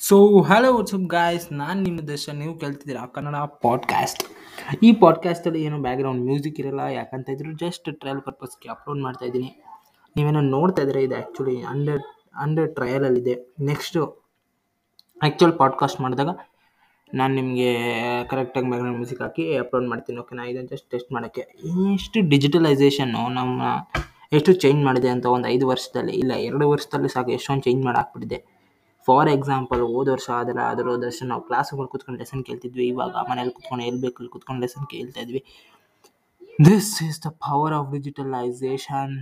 So hello WhatsApp guys ನಾನು ನಿಮ್ಮ ದರ್ಶನ್. ನೀವು ಕೇಳ್ತಿದ್ದೀರಾ ಕನ್ನಡ ಪಾಡ್ಕಾಸ್ಟ್ ಈ ಪಾಡ್ಕಾಸ್ಟಲ್ಲಿ ಏನು ಬ್ಯಾಕ್ಗ್ರೌಂಡ್ ಮ್ಯೂಸಿಕ್ ಇರಲ್ಲ, ಯಾಕಂತ ಇದ್ರು ಜಸ್ಟ್ ಟ್ರಯಲ್ ಪರ್ಪಸ್ಗೆ ಅಪ್ಲೋಡ್ ಮಾಡ್ತಾ ಇದ್ದೀನಿ. ನೀವೇನೋ ನೋಡ್ತಾ ಇದ್ರೆ ಇದು ಆ್ಯಕ್ಚುಲಿ ಅಂಡರ್ ಅಂಡರ್ ಟ್ರಯಲಲ್ಲಿದೆ ನೆಕ್ಸ್ಟು ಆ್ಯಕ್ಚುಲ್ ಪಾಡ್ಕಾಸ್ಟ್ ಮಾಡಿದಾಗ ನಾನು ನಿಮಗೆ ಕರೆಕ್ಟಾಗಿ ಬ್ಯಾಕ್ಗ್ರೌಂಡ್ ಮ್ಯೂಸಿಕ್ ಹಾಕಿ ಅಪ್ಲೋಡ್ ಮಾಡ್ತೀನಿ ಓಕೆ ನಾನು ಇದನ್ನು ಜಸ್ಟ್ ಟೆಸ್ಟ್ ಮಾಡೋಕ್ಕೆ. ಎಷ್ಟು ಡಿಜಿಟಲೈಸೇಷನ್ನು ನಮ್ಮ, ಎಷ್ಟು ಚೇಂಜ್ ಮಾಡಿದೆ ಅಂತ ಒಂದು ಐದು ವರ್ಷದಲ್ಲಿ, ಇಲ್ಲ, ಎರಡು ವರ್ಷದಲ್ಲಿ ಸಾಕು, ಎಷ್ಟೊಂದು ಚೇಂಜ್ ಮಾಡಿ ಹಾಕ್ಬಿಟ್ಟಿದೆ. ಫಾರ್ ಎಕ್ಸಾಂಪಲ್ ಹೋದ ವರ್ಷ ಅದರ ಅದರ ಹೋದ ವರ್ಷ ನಾವು ಕ್ಲಾಸ್ಗಳು ಕೂತ್ಕೊಂಡು ಲೆಸನ್ ಕೇಳ್ತಿದ್ವಿ. ಇವಾಗ ಮನೇಲಿ ಕೂತ್ಕೊಂಡು ಎಲ್ಲಿ ಬೇಕು ಅಲ್ಲಿ ಕೂತ್ಕೊಂಡು ಲೆಸನ್ ಕೇಳ್ತಾ ಇದ್ವಿ. This is the power of digitalisation